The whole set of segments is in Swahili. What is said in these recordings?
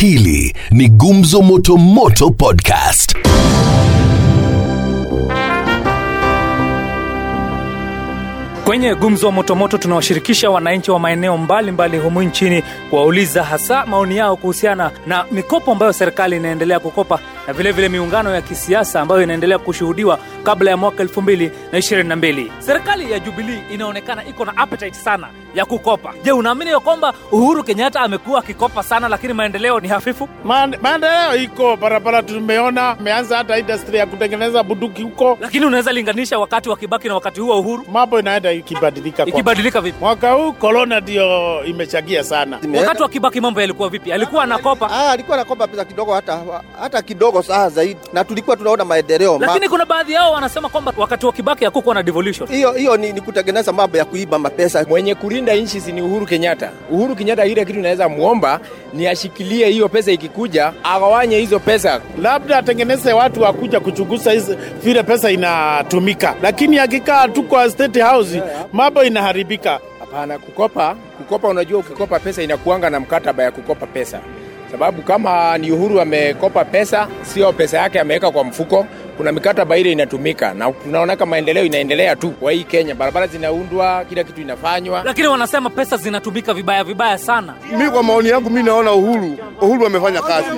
Hili ni Gumzo Motomoto Moto Podcast. Kwenye gumzo motomoto tunawashirikisha wananchi wa maeneo mbalimbali humu nchini kuwauliza hasa maoni yao kuhusiana na mikopo ambayo serikali inaendelea kukopa na vilevile vile miungano ya kisiasa ambayo inaendelea kushuhudiwa kabla ya mwaka 2022. Serikali ya Jubilee inaonekana iko na appetite sana ya kukopa. Je, unaamini ya kwamba Uhuru Kenyatta amekuwa akikopa sana lakini maendeleo ni hafifu? Maendeleo iko barabara, tumeona ameanza hata industry ya kutengeneza bunduki huko. Lakini unaweza linganisha wakati wa Kibaki na wakati huu wa Uhuru, Mambo inaenda ikibadilika ikibadilika vipi? mwaka huu. Korona ndio imechagia sana. Wakati wa Kibaki mambo yalikuwa vipi? Alikuwa anakopa Ah, alikuwa anakopa pesa kidogo hata hata kidogo saa zaidi, na tulikuwa tunaona maendeleo. Ma- kuna baadhi yao wanasema kwamba wakati wa Kibaki hakukuwa na devolution. hiyo hiyo ni, ni kutengeneza mambo ya kuiba mapesa. mwenye kulinda nchi si ni Uhuru Kenyatta. Uhuru Kenyatta, ile kitu naweza muomba ni ashikilie hiyo pesa, ikikuja agawanye hizo pesa. Labda atengeneze watu wakuja kuchunguza vile pesa inatumika, lakini akikaa tu kwa state house mambo inaharibika. Hapana, kukopa kukopa, unajua ukikopa pesa inakuanga na mkataba ya kukopa pesa, sababu kama ni Uhuru amekopa pesa, sio pesa yake ameweka kwa mfuko, kuna mikataba ile inatumika, na tunaonaka maendeleo inaendelea tu kwa hii Kenya, barabara zinaundwa, kila kitu inafanywa. Lakini wanasema pesa zinatumika vibaya vibaya sana. mi kwa maoni yangu mi naona Uhuru Uhuru amefanya kazi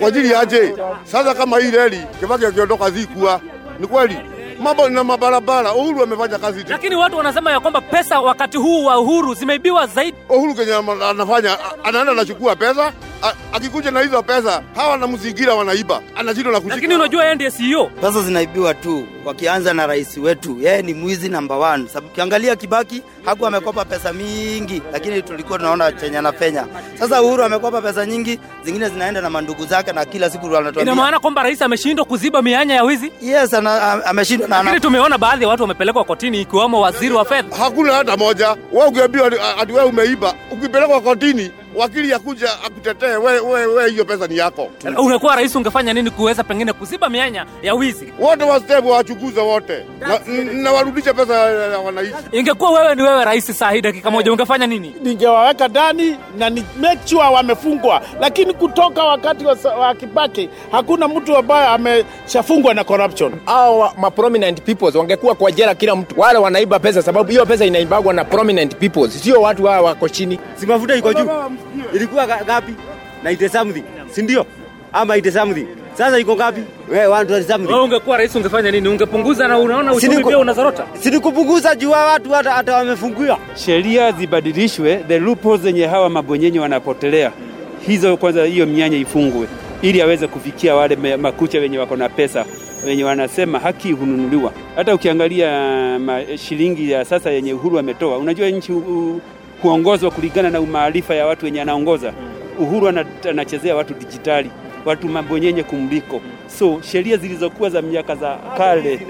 kwa, ajili yaje. Sasa kama hii reli Kibaki akiondoka zikuwa ni kweli mambo na mabarabara, Uhuru amefanya kazi. Lakini watu wanasema ya kwamba pesa wakati huu wa Uhuru zimeibiwa zaidi. Uhuru kenye anafanya anaenda anachukua pesa a- akikuja na hizo pesa hawa na mzingira wanaiba, anashindwa na kushika. Lakini unajua yeye ndiye CEO. pesa zinaibiwa tu, wakianza na rais wetu, yeye ni mwizi namba 1 Sababu kiangalia Kibaki hakuwa amekopa pesa mingi, lakini tulikuwa tunaona chenye anafenya. Sasa Uhuru amekopa pesa nyingi, zingine zinaenda na mandugu zake, na kila siku Ina maana kwamba rais ameshindwa kuziba mianya ya wizi. yes, ameshindwa na Lakini tumeona baadhi ya watu wamepelekwa kotini ikiwamo waziri wa fedha. Hakuna hata moja. Wewe ukiambiwa ati wewe umeiba, ukipelekwa kotini, wakili akuja akutetee, wewe wewe wewe, hiyo pesa ni yako. Ungekuwa rais ungefanya nini kuweza pengine kuziba mianya ya wizi? Wote wastebu step wote na, na warudishe pesa ya wananchi. Ingekuwa wewe ni wewe rais saa hii dakika moja ungefanya nini? Ningewaweka ndani na ni make sure wamefungwa, lakini kutoka wakati wa, wa Kibaki hakuna mtu ambaye ameshafungwa na corruption. Hao ma prominent peoples wangekuwa kwa jela kila mtu, wale wanaiba pesa, sababu hiyo pesa inaibagwa na prominent peoples, sio watu hawa wako chini. si mafuta iko juu ilikuwa ngapi? gapi 90 something si ndio ama 80 something sasa iko ngapi? wewe 120 something Wewe ungekuwa rais ungefanya nini? Ungepunguza na unaona uchumi pia unazorota. si kupunguza juu watu hata, hata wamefungiwa sheria zibadilishwe, the loopholes zenye hawa mabonyenye wanapotelea, hizo kwanza, hiyo mianya ifungwe ili aweze kufikia wale makucha wenye wako na pesa wenye wanasema haki hununuliwa. Hata ukiangalia shilingi ya sasa yenye Uhuru ametoa, unajua nchi huongozwa kulingana na umaarifa ya watu wenye anaongoza. Uhuru anachezea watu dijitali, watu mambo mabonyenye kumliko. So sheria zilizokuwa za miaka za kale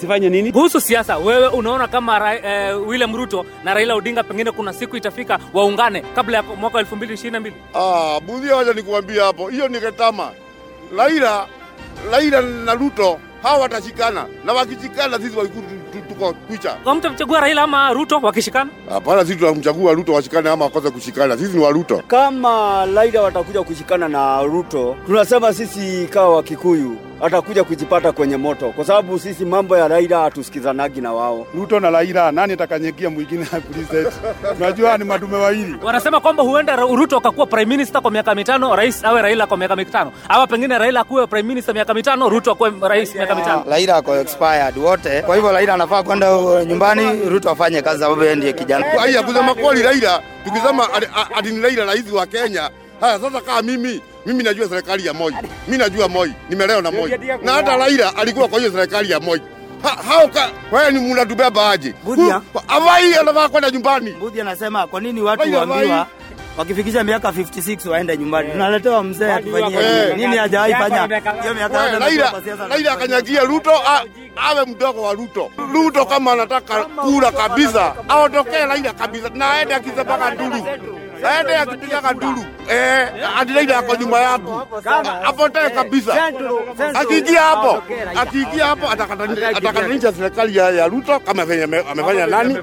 zifanye nini? Kuhusu siasa, wewe unaona kama ra, e, William Ruto na Raila Odinga pengine kuna siku itafika waungane kabla ya mwaka 2022? Ah, budhia, wacha nikuambia hapo, hiyo ni ketama. Raila Raila na Ruto hawa watashikana, na wakishikana sisi Waikuru tuko picha. Kwa mtu mchagua Raila ama Ruto wakishikana? Hapana, sisi tunamchagua Ruto washikane ama wakose kushikana, sisi ni wa Ruto. kama Raila watakuja kushikana na Ruto tunasema sisi kawa Wakikuyu atakuja kujipata kwenye moto kwa sababu sisi mambo ya Raila hatusikizanagi na wao Ruto na Raila, nani atakanyegia mwingine? Unajua ni madume wawili. Wanasema kwamba huenda Ruto akakuwa prime minister kwa miaka mitano, rais awe Raila kwa miaka mitano, ama pengine Raila akuwe prime minister miaka mitano, Ruto akuwe rais miaka mitano. Raila ako expired wote. Kwa hivyo Raila anafaa kwenda uh, nyumbani, Ruto afanye kazi sababu yeye ndiye kijana. Haya, kusema kweli, Raila tukisema ati- ati ni Raila rais wa Kenya. Haya, sasa kaa mimi mimi najua serikali ya Moi, mimi najua Moi, nimeleo na Moi, na hata Raila alikuwa kwa hiyo serikali ya Moi. Hauka wewe ni mnatubeba aje? Budia. Avai anavaa kwenda nyumbani. Mbudhi anasema kwa nini watu waambiwa wakifikisha miaka 56 waende nyumbani. Tunaletewa mzee atufanyie Eh. nini? hajawahi fanya hiyo miaka yote Raila. Raila akanyagia Ruto awe mdogo wa Ruto. Ruto kama anataka kula kabisa, aondokee Raila kabisa na aende akisema mpaka Ndulu. Aende akipiga kaduru eh, Adelaide yako nyuma yangu apotee kabisa. Akiingia hapo akiingia hapo atakatanisha serikali ya, Ruto kama venye amefanya nani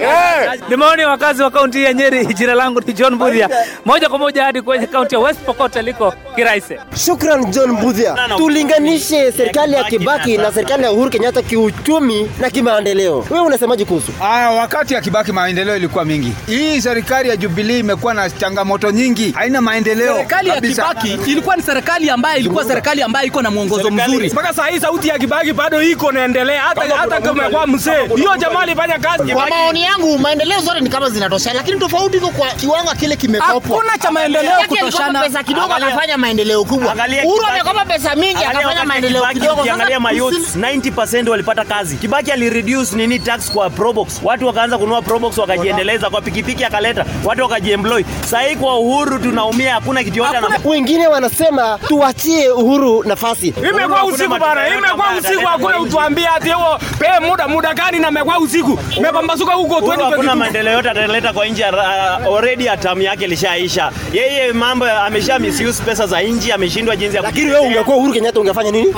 eh. Ni maoni ya wakazi wa kaunti ya Nyeri. Jina langu ni John Budhia, moja kwa moja hadi kwenye kaunti ya West Pokot aliko Kiraise. Shukran John Budhia. Tulinganishe serikali ya Kibaki na serikali ya Uhuru Kenyatta kiuchumi na kimaendeleo. Wewe unasemaje kuhusu? Ah, wakati ya Kibaki maendeleo ilikuwa mingi. Hii serikali ya Jubilee imekuwa na changamoto nyingi, haina maendeleo Serikali ya. Kibaki ilikuwa ni serikali ambayo ilikuwa serikali ambayo iko na mwongozo mzuri. mpaka saa hii sauti ya Kibaki bado iko naendelea, hata hata kama kwa mzee, hiyo jamaa alifanya kazi. Kwa maoni yangu maendeleo zote ni kama zinatosha, lakini tofauti iko kwa kiwango kile kimekopwa. Hakuna cha maendeleo kutoshana. pesa kidogo Angalia- akafanya maendeleo kubwa. Angalia Uhuru amekopa pesa mingi Angalia akafanya maendeleo kidogo. ukiangalia ma Sasa youths 90% walipata kazi. Kibaki alireduce nini tax kwa Probox. Watu wakaanza kununua Probox wakajiendeleza kwa pikipiki akaleta. Watu wakajiemploy. Sasa hii kwa Uhuru tunaumia hakuna kitu yote na Wengine wanasema tuachie Uhuru nafasi. Imekuwa usiku bana, imekuwa usiku, hakuna utuambia ati huo pe muda muda gani na imekuwa usiku, imepambazuka huko Uhuru hakuna maendeleo yote ataleta kwa nchi. Uh, already atamu yake ilishaisha. Yeye mambo amesha misuse pesa za nchi, ameshindwa jinsi ya Lakini wewe ungekuwa Uhuru Kenyatta ungefanya nini?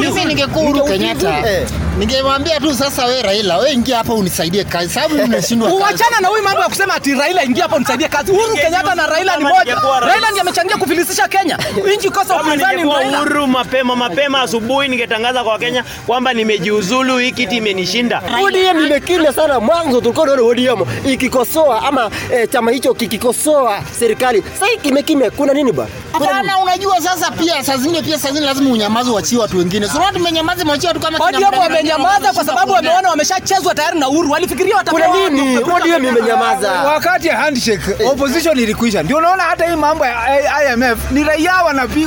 Mimi ningekuwa Uhuru Kenyatta Eh. ningemwambia tu sasa, wewe Raila, wewe ingia hapa unisaidie kazi, sababu nimeshindwa kazi. Uachana na huyu mambo ya kusema ati Raila ingia hapa unisaidie kazi. Uhuru Kenyatta na Raila ni moja. Raila ndiye amechangia kufilisisha Kenya. Nchi kosa upinzani Raila. Uhuru mapema mapema asubuhi ningetangaza kwa Kenya kwamba nimejiuzulu, hii kiti imenishinda. ODM imekimya sana. Mwanzo tulikuwa tunaona ODM ikikosoa ama eh, chama hicho kikikosoa serikali. Sasa kimekime kimekimya. Kuna nini bwana? Hapana, unajua sasa pia saa zingine pia saa zingine lazima unyamaze uachie watu wengine. Sio watu menyamaza mwachie watu kama kina ODM wamenyamaza kwa sababu wameona wameshachezwa tayari na Uhuru. Walifikiria watapewa Kuna nini? ODM imenyamaza. Wakati ya handshake opposition ilikwisha, ndio unaona hata hii mambo ya IMF ni raia wanapi,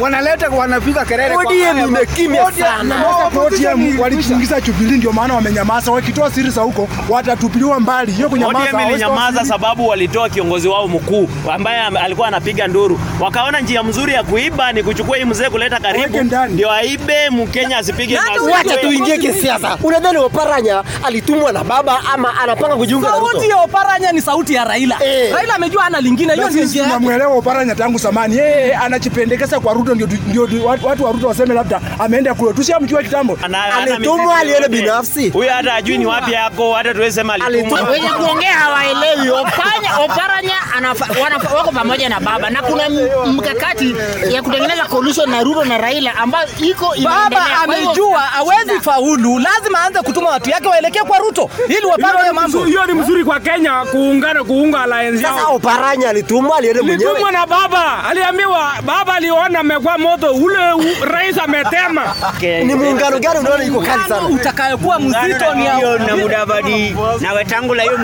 wanaleta wanapiga kelele kwa ODM imekimya sana. ODM walitingiza Jubilee, ndio maana wamenyamaza. Wakitoa siri za huko watatupiliwa mbali. Hiyo kunyamaza ODM ilinyamaza sababu walitoa kiongozi wao mkuu ambaye alikuwa anapiga nduru. Wakaona njia mzuri ya kuiba ni kuchukua hii mzee kuleta karibu, ndio aibe Mkenya asipige kazi. Wacha tuingie kisiasa. Unadhani Oparanya alitumwa na baba ama anapanga kujiunga na Ruto? Sauti ya Oparanya ni sauti ya Raila. Eh. Raila amejua ana lingine. Hiyo ndio njia Namuelewa Oparanya tangu zamani. Yeye anajipendekeza kwa Ruto, ndio ndio watu wa Ruto waseme labda ameenda kule. Tushamjua kitambo. Alitumwa, alienda binafsi. Huyu hata ajui ni wapi yako, hata tuwezi sema alitumwa. wenye kuongea hawaelewi. Oparanya Oparanya wako pamoja na baba na kuna mkakati ya kutengeneza coalition na Ruto na Raila ambayo iko inaendelea. Baba amejua hawezi faulu, lazima aanze kutuma watu yake waelekee kwa Ruto ili wapate hayo mambo. Hiyo ni mzuri kwa Kenya kuungana kuunga alliance Sasa. Oparanya alitumwa, alienda mwenyewe. alitumwa na baba, aliambiwa baba aliona amekuwa moto ule u- rais ametema. Ni muungano gani unaona iko kali sana? utakayokuwa mzito ni hiyo na Mudavadi na Wetangula, hiyo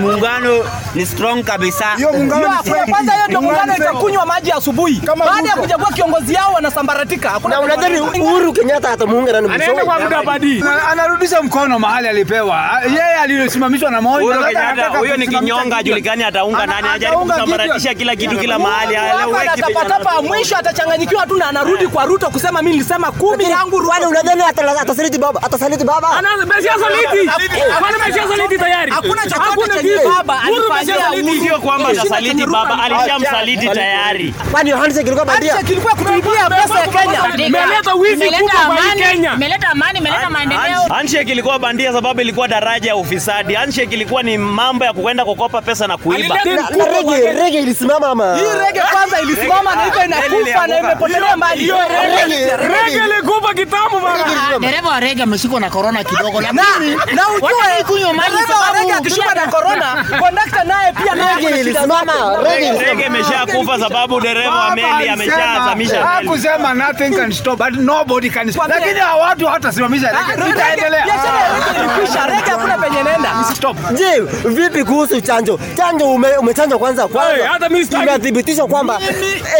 muungano ni strong kabisa. Hiyo muungano ni kwanza hiyo ndio Muungano itakunywa maji asubuhi. Kama Baada ya kuchagua kiongozi yao wanasambaratika. Hakuna Na unadhani Uhuru Kenyatta atamuunga nani Anaenda kwa muda badi, anarudisha mkono mahali alipewa. Yeye alisimamishwa na Moi. Uhuru Kenyatta huyo ni kinyonga, ajulikani ataunga nani, ajaribu kusambaratisha kila kitu kila mahali, aleweki. penye mwisho atachanganyikiwa tu na anarudi kwa Ruto kusema mimi nilisema kumi yangu Rwanda. Unadhani atasaliti baba? Atasaliti baba? Ana mesia saliti. Kwani mesia saliti tayari? Hakuna chochote Hakuna baba alifanyia. Uhuru. Sio kwamba atasaliti baba, alishamsaliti tayari. Kwani handshake ilikuwa bandia? Handshake ilikuwa kutuibia pesa ya Kenya. Imeleta wizi kubwa kwa Kenya. imeleta amani, imeleta maendeleo. Handshake ilikuwa bandia sababu ilikuwa daraja ya ufisadi. Handshake ilikuwa ni mambo ya kukwenda kukopa pesa na kuiba. Na rege, rege ilisimama ama? Hii rege kwanza ilisimama na iko inakufa na imepotelea mali. Hiyo rege- rege ilikufa kitambo bana. Ah, Dereva wa rege ameshikwa na corona kidogo, Na lakini na ujue kunywa maji sababu akishikwa na corona, kondakta naye pia naye ilisimama, rege Rege imeshakufa sababu dereva wa meli ameshazamisha. Hakusema nothing can stop but nobody can stop. Lakini hawa watu hawatasimamisha Ah, rege. Itaendelea. biashara rege ilikwisha, rege hakuna penye nenda. Stop. Je, vipi kuhusu chanjo? Chanjo ume, umechanjwa kwanza kwanza. hata mimi sitaki. Imethibitishwa kwamba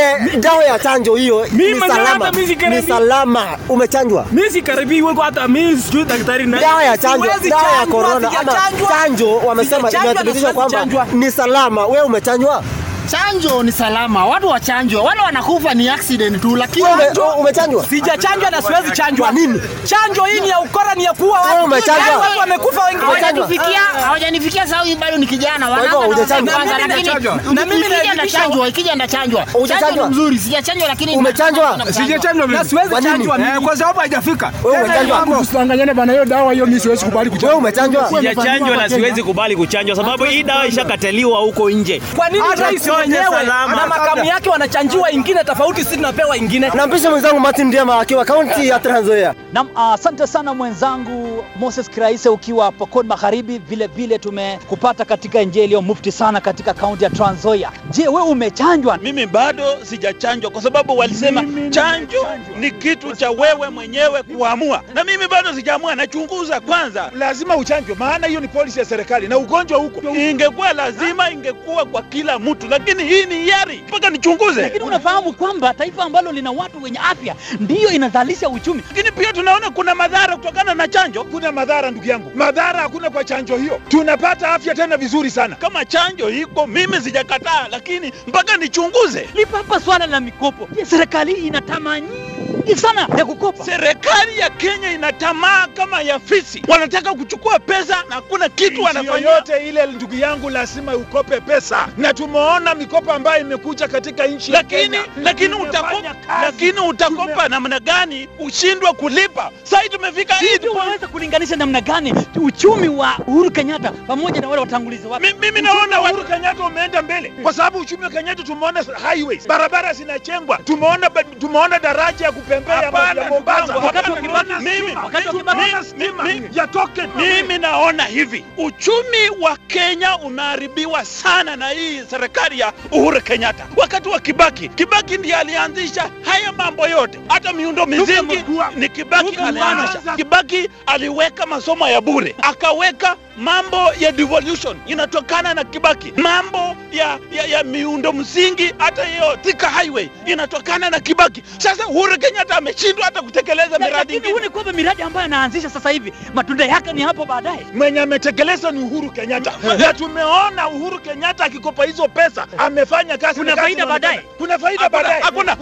eh, dawa ya chanjo hiyo ni salama. Ni salama. Umechanjwa? Mimi sikaribii wewe hata mimi sijui daktari na Dawa ya chanjo, dawa ya corona ama chanjo wamesema Sijachanjwa imethibitishwa kwamba ni salama. Wewe umechanjwa? Chanjo ni salama, watu wachanjwa. Wale wanakufa ni accident tu, lakini umechanjwa? Sijachanjwa na siwezi chanjwa. Nini? Chanjo hii ni ya ukora, ni ya kuua Wewe watu. umechanjwa? Yaani Watu wamekufa wengi. hawajanifikia hawajanifikia sababu mimi bado ni kijana na hujachanjwa? kwanza, Na mimi lakini na mimi naelimisha ikija ndachanjwa. Chanjo Hujachanjwa? ni mzuri, sijachanjwa lakini Umechanjwa? Sijachanjwa mimi. Na siwezi chanjwa mimi. Eh, kwa sababu haijafika. Wewe umechanjwa? Usidanganyane bana, hiyo dawa hiyo mimi siwezi kubali kuchanjwa. Wewe umechanjwa? Sijachanjwa na siwezi kubali kuchanjwa sababu hii dawa ishakataliwa huko nje. Kwa nini rais wenyewe na makamu yake wanachanjiwa ingine tofauti, sisi tunapewa ingine? Nampisha mwenzangu Martin Ndiema akiwa kaunti ya Trans Nzoia. Nam, asante sana mwenzangu Moses Kiraise ukiwa Pokot Magharibi. Vile vile tumekupata katika njia iliyo mufti sana katika kaunti ya Trans Nzoia. Je, wewe umechanjwa? Mimi bado sijachanjwa kwa sababu walisema chanjo ni kitu cha wewe mwenyewe kuamua, na mimi bado sijaamua. Nachunguza kwanza. lazima uchanjwe, maana hiyo ni polisi ya serikali na ugonjwa huko. Ingekuwa lazima, ingekuwa kwa kila mtu, lakini hii ni hiari mpaka nichunguze. Lakini unafahamu kwamba taifa ambalo lina watu wenye afya ndiyo inazalisha uchumi. Lakini pia tunaona kuna madhara kutokana na chanjo. Kuna madhara ndugu yangu, madhara hakuna kwa chanjo hiyo, tunapata afya tena vizuri sana. Kama chanjo iko, mimi sijakataa, lakini mpaka nichunguze. Hapa swala la mikopo. Serikali hii nyingi sana ya kukopa? Serikali ya Kenya ina tamaa kama ya fisi, wanataka kuchukua pesa na hakuna kitu wanafanya. yoyote ile, ndugu yangu, lazima ukope pesa, na tumeona mikopo ambayo imekuja katika nchi lakini lakini utakopa lakini utakopa namna gani ushindwe kulipa? Sasa tumefika Hivi unaweza kulinganisha namna gani uchumi wa Uhuru Kenyatta pamoja na wale watangulizi wake? mimi naona Uhuru Kenyatta umeenda mbele kwa sababu uchumi wa Kenyatta tumeona highways, barabara zinachengwa, tumeona tumeona daraja ya kupembea Mimi naona hivi, uchumi wa Kenya unaharibiwa sana na hii serikali ya Uhuru Kenyatta. Wakati wa Kibaki, Kibaki ndiye alianzisha haya mambo yote, hata miundo mizingi ni Kibaki alianzisha. Kibaki aliweka masomo ya bure, akaweka mambo ya devolution inatokana na Kibaki, mambo ya, ya, ya miundo msingi, hata hiyo Thika highway inatokana na Kibaki. Sasa Uhuru Kenyatta ameshindwa hata kutekeleza miradi ingine. huu ni kwamba miradi ambayo anaanzisha sasa hivi matunda yake ni hapo baadaye. mwenye ametekeleza ni Uhuru Kenyatta, na tumeona Uhuru Kenyatta akikopa hizo pesa amefanya kazi. Kuna na faida baadaye? kuna faida baadaye. Hakuna,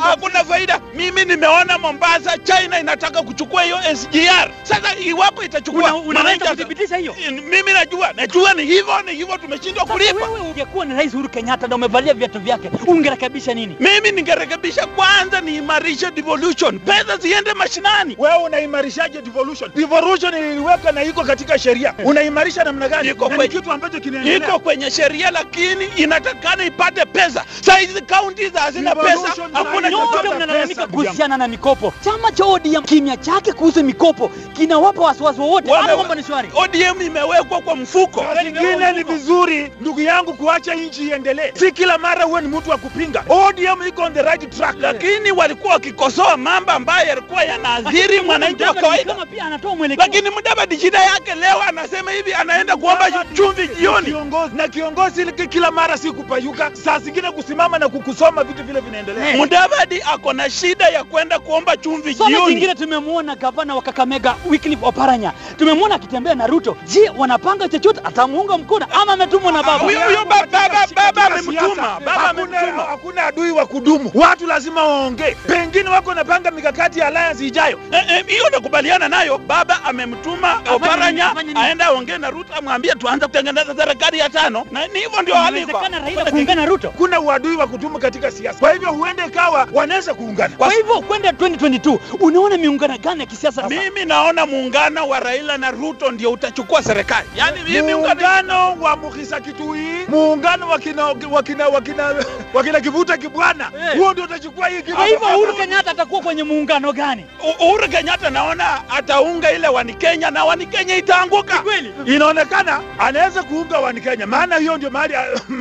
hakuna faida. Mimi nimeona Mombasa, China inataka kuchukua hiyo SGR. Sasa iwapo itachukua, Una- unaweza kudhibitisha hiyo? Mimi najua, najua ni hivyo, ni hivyo, tumeshindwa kulipa. wewe ungekuwa ni Rais Uhuru Kenyatta na umevalia viatu vyake, ungerekebisha nini? Mimi ningerekebisha kwanza, niimarishe devolution, pesa ziende mashinani. Wewe unaimarishaje devolution? Devolution iliweka na iko katika sheria. Unaimarisha namna gani? Iko kwenye kitu ambacho kinaendelea. iko kwenye sheria, lakini inatakana ipate pesa. Sasa hizi kaunti hazina pesa, hakuna sasa Kuhusiana na mikopo. Chama cha ODM kimya chake kuhusu mikopo kinawapa wasiwasi wowote, hata ama mambo ni shwari. ODM imewekwa kwa mfuko. Ingine ni vizuri ndugu yangu kuacha nchi iendelee, si kila mara uwe ni mtu wa kupinga. ODM iko on the right track, lakini walikuwa wakikosoa mambo ambayo yalikuwa yanaathiri mwananchi wa kawaida. Pia anatoa mwelekeo. Lakini Mudavadi shida yake leo anasema hivi, anaenda kuomba chumvi jioni. Na kiongozi kila mara si kupayuka, saa zingine kusimama na kukusoma vitu vile vinaendelea. Mudavadi ako na shida ya kwenda kuomba chumvi Swala jioni. jingine tumemwona gavana wa Kakamega Wycliffe Oparanya, tumemwona akitembea na Ruto. Je, wanapanga chochote? Atamuunga mkono ama ametumwa na baba? Huyo huyo baba baba amemtuma, baba amemtuma. Hakuna adui wa kudumu, watu lazima waongee. Pengine wako napanga mikakati ya alliance ijayo. Eh, eh, hiyo nakubaliana nayo. Baba amemtuma Oparanya aende aongee na Ruto, amwambie tuanze kutengeneza serikali ya tano, na ni hivyo ndio hali iko. Kuna uadui wa kudumu katika siasa, kwa hivyo huende ikawa wanaweza kuungana. Kwa hivyo kwenda 2022 unaona miungano gani ya kisiasa sasa? Mimi naona muungano wa Raila na Ruto ndio utachukua serikali. Yaani mimi muungano wa Mukisa Kitui, muungano wa kina wa kina wa kina wa kina Kivuta Kibwana, Eh. huo ndio utachukua hii kitu. Kwa hivyo Uhuru Kenyatta atakuwa kwenye muungano gani? Uhuru Kenyatta naona ataunga ile wani Kenya na wani Kenya itaanguka. Kweli? Inaonekana anaweza kuunga wani Kenya, maana hiyo ndio mahali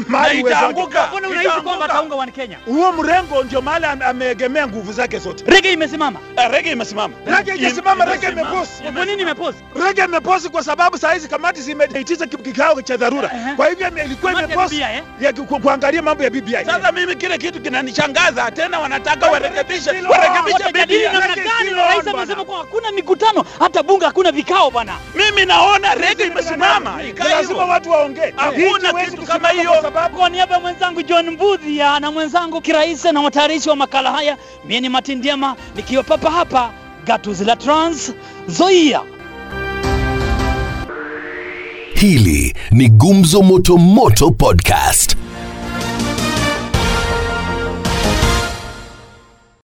mahali itaanguka. Mbona unahisi kwamba ataunga wan Kenya? Huo mrengo ndio mahali ameegemea nguvu zake zote. Rege imesimama. Eh, Rege imesimama. Rege imesimama, rege imeposi. Kwa nini imepozi? Rege imeposi kwa sababu saa hizi kamati zimeitisha kikao cha dharura. Kwa hivyo ilikuwa imeposi. Eh? ya kuangalia mambo ya BBI. Sasa mimi kile kitu kinanishangaza tena, wanataka warekebishe warekebishe BBI. namna gani? Na Rais amesema kwa hakuna mikutano, hata bunge hakuna vikao bwana. Mimi naona rege imesimama, Lazima watu waongee. Hakuna kitu kama hiyo. Kwa niaba ya mwenzangu John Mbudhi na mwenzangu Kiraise na watayarishi wa makala haya, mimi ni Martin Diema nikiwa papa hapa gatuzi la Trans Nzoia. Hili ni Gumzo Moto Moto Podcast.